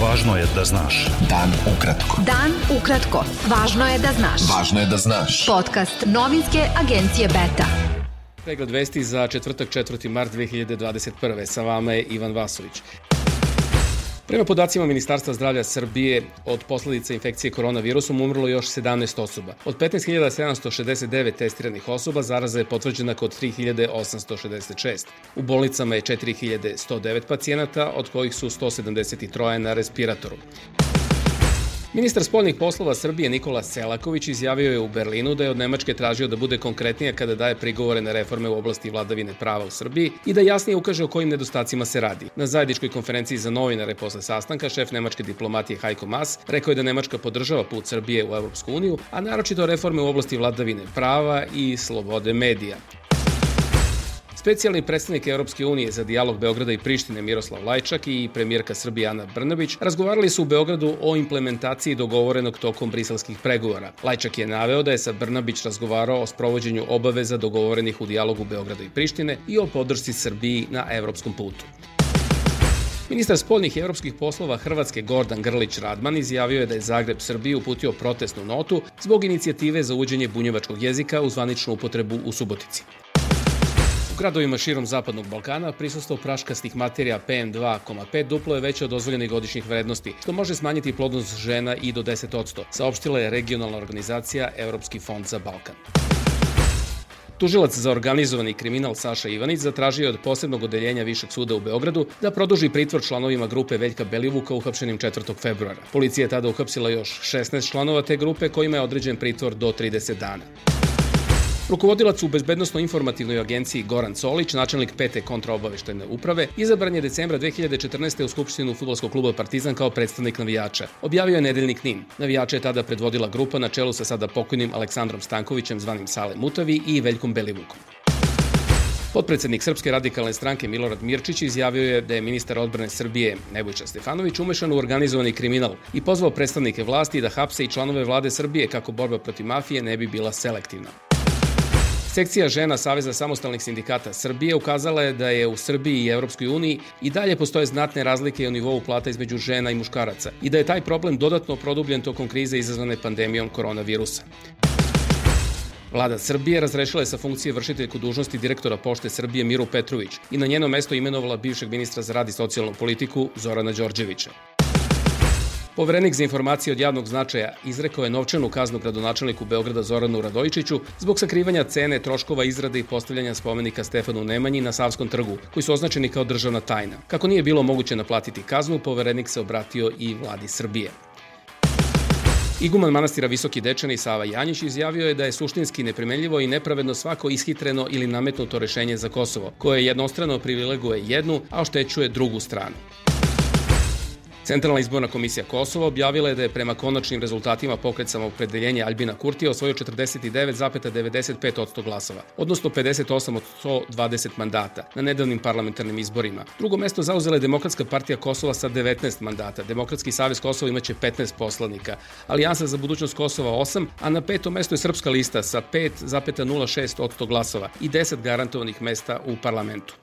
Važno je da znaš. Dan ukratko. Dan ukratko. Važno je da znaš. Važno je da znaš. Podcast novinske agencije Beta. Pregled vesti za četvrtak 4. mart 2021. Sa vama je Ivan Vasović. Prema podacima Ministarstva zdravlja Srbije, od posledica infekcije koronavirusom umrlo još 17 osoba. Od 15.769 testiranih osoba zaraza je potvrđena kod 3.866. U bolnicama je 4.109 pacijenata, od kojih su 173 na respiratoru. Ministar spoljnih poslova Srbije Nikola Selaković izjavio je u Berlinu da je od Nemačke tražio da bude konkretnija kada daje prigovore na reforme u oblasti vladavine prava u Srbiji i da jasnije ukaže o kojim nedostacima se radi. Na zajedničkoj konferenciji za novinare posle sastanka šef nemačke diplomatije Heiko Maas rekao je da Nemačka podržava put Srbije u Evropsku uniju, a naročito reforme u oblasti vladavine prava i slobode medija. Specijalni predstavnik Europske unije za dijalog Beograda i Prištine Miroslav Lajčak i premijerka Srbije Ana Brnabić razgovarali su u Beogradu o implementaciji dogovorenog tokom briselskih pregovora. Lajčak je naveo da je sa Brnabić razgovarao o sprovođenju obaveza dogovorenih u dijalogu Beograda i Prištine i o podršci Srbiji na evropskom putu. Ministar spoljnih i evropskih poslova Hrvatske Gordan Grlić Radman izjavio je da je Zagreb Srbiji uputio protestnu notu zbog inicijative za uđenje bunjevačkog jezika u zvaničnu upotrebu u Subotici gradovima širom Zapadnog Balkana prisustvo praškastih materija PM2,5 duplo je veće od dozvoljenih godišnjih vrednosti, što može smanjiti plodnost žena i do 10%, saopštila je regionalna organizacija Evropski fond za Balkan. Tužilac za organizovani kriminal Saša Ivanić zatražio od posebnog odeljenja Višeg suda u Beogradu da produži pritvor članovima grupe Veljka Belivuka uhapšenim 4. februara. Policija je tada uhapsila još 16 članova te grupe kojima je određen pritvor do 30 dana. Rukovodilac u Bezbednostno-informativnoj agenciji Goran Solić, načelnik pete kontraobaveštajne uprave, izabran je decembra 2014. u Skupštinu futbolskog kluba Partizan kao predstavnik navijača. Objavio je nedeljnik NIN. Navijača je tada predvodila grupa na čelu sa sada pokojnim Aleksandrom Stankovićem, zvanim Sale Mutavi i Veljkom Belivukom. Potpredsednik Srpske radikalne stranke Milorad Mirčić izjavio je da je ministar odbrane Srbije Nebojša Stefanović umešan u organizovani kriminal i pozvao predstavnike vlasti da hapse i članove vlade Srbije kako borba protiv mafije ne bi bila selektivna. Sekcija žena Saveza samostalnih sindikata Srbije ukazala je da je u Srbiji i Evropskoj uniji i dalje postoje znatne razlike u nivou plata između žena i muškaraca i da je taj problem dodatno produbljen tokom krize izazvane pandemijom koronavirusa. Vlada Srbije razrešila je sa funkcije vršiteljku dužnosti direktora Pošte Srbije Miru Petrović i na njeno mesto imenovala bivšeg ministra za rad i socijalnu politiku Zorana Đorđevića. Poverenik za informacije od javnog značaja izrekao je novčanu kaznu gradonačelniku Beograda Zoranu Radojičiću zbog sakrivanja cene troškova izrade i postavljanja spomenika Stefanu Nemanji na Savskom trgu, koji su označeni kao državna tajna. Kako nije bilo moguće naplatiti kaznu, poverenik se obratio i vladi Srbije. Iguman manastira Visoki Dečani Sava Janjić izjavio je da je suštinski neprimenljivo i nepravedno svako ishitreno ili nametnuto rešenje za Kosovo, koje jednostrano privileguje jednu, a oštećuje drugu stranu. Centralna izborna komisija Kosova objavila je da je prema konačnim rezultatima pokret samopredeljenja Albina Kurtija osvojio 49,95% glasova, odnosno 58 od 120 mandata na nedavnim parlamentarnim izborima. Drugo mesto zauzela je Demokratska partija Kosova sa 19 mandata. Demokratski savez Kosova imaće 15 poslanika, Alijansa za budućnost Kosova 8, a na petom mestu je Srpska lista sa 5,06% glasova i 10 garantovanih mesta u parlamentu.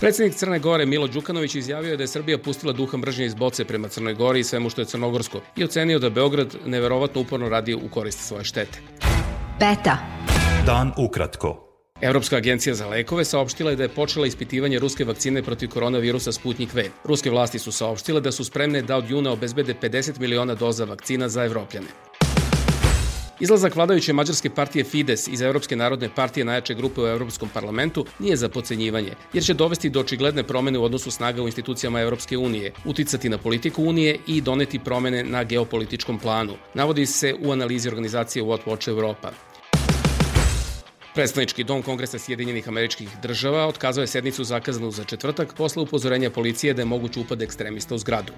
Predsednik Crne Gore Milo Đukanović izjavio je da je Srbija pustila duha mržnje iz boce prema Crnoj Gori i svemu što je crnogorsko i ocenio da Beograd neverovatno uporno radi u korist svoje štete. Beta. Dan ukratko. Evropska agencija za lekove saopštila je da je počela ispitivanje ruske vakcine protiv koronavirusa Sputnik V. Ruske vlasti su saopštile da su spremne da od juna obezbede 50 miliona doza vakcina za evropljane. Izlazak vladajuće mađarske partije Fides iz Evropske narodne partije najjače grupe u Evropskom parlamentu nije za pocenjivanje, jer će dovesti do očigledne promene u odnosu snaga u institucijama Evropske unije, uticati na politiku unije i doneti promene na geopolitičkom planu, navodi se u analizi organizacije What Watch Europa. Predstavnički dom Kongresa Sjedinjenih američkih država otkazao je sednicu zakazanu za četvrtak posle upozorenja policije da je moguć upad ekstremista u zgradu.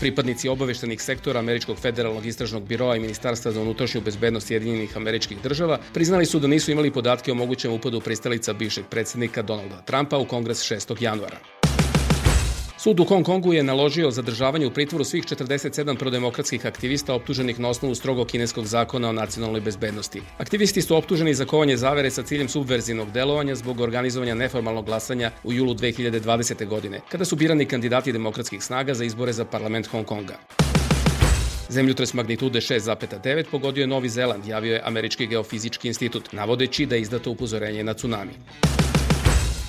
Pripadnici obaveštenih sektora Američkog federalnog istražnog biroa i Ministarstva za unutrašnju bezbednost Sjedinjenih američkih država priznali su da nisu imali podatke o mogućem upadu pristalica bivšeg predsednika Donalda Trumpa u kongres 6. januara. Sud u Hong Kongu je naložio zadržavanje u pritvoru svih 47 prodemokratskih aktivista optuženih na osnovu strogo kineskog zakona o nacionalnoj bezbednosti. Aktivisti su optuženi za kovanje zavere sa ciljem subverzivnog delovanja zbog organizovanja neformalnog glasanja u julu 2020. godine, kada su birani kandidati demokratskih snaga za izbore za parlament Hong Konga. Zemljotres magnitude 6,9 pogodio je Novi Zeland, javio je Američki geofizički institut, navodeći da je izdato upozorenje na tsunami.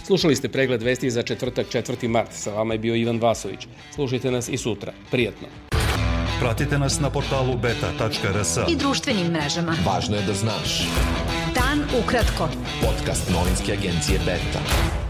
Slušali ste pregled vesti za četvrtak 4. mart. Sa vama je bio Ivan Vasović. Slušajte nas i sutra. Prijatno. Pratite nas na portalu beta.rs. I društvenim mrežama. Važno je da znaš. Dan ukratko. Podcast novinske agencije Beta.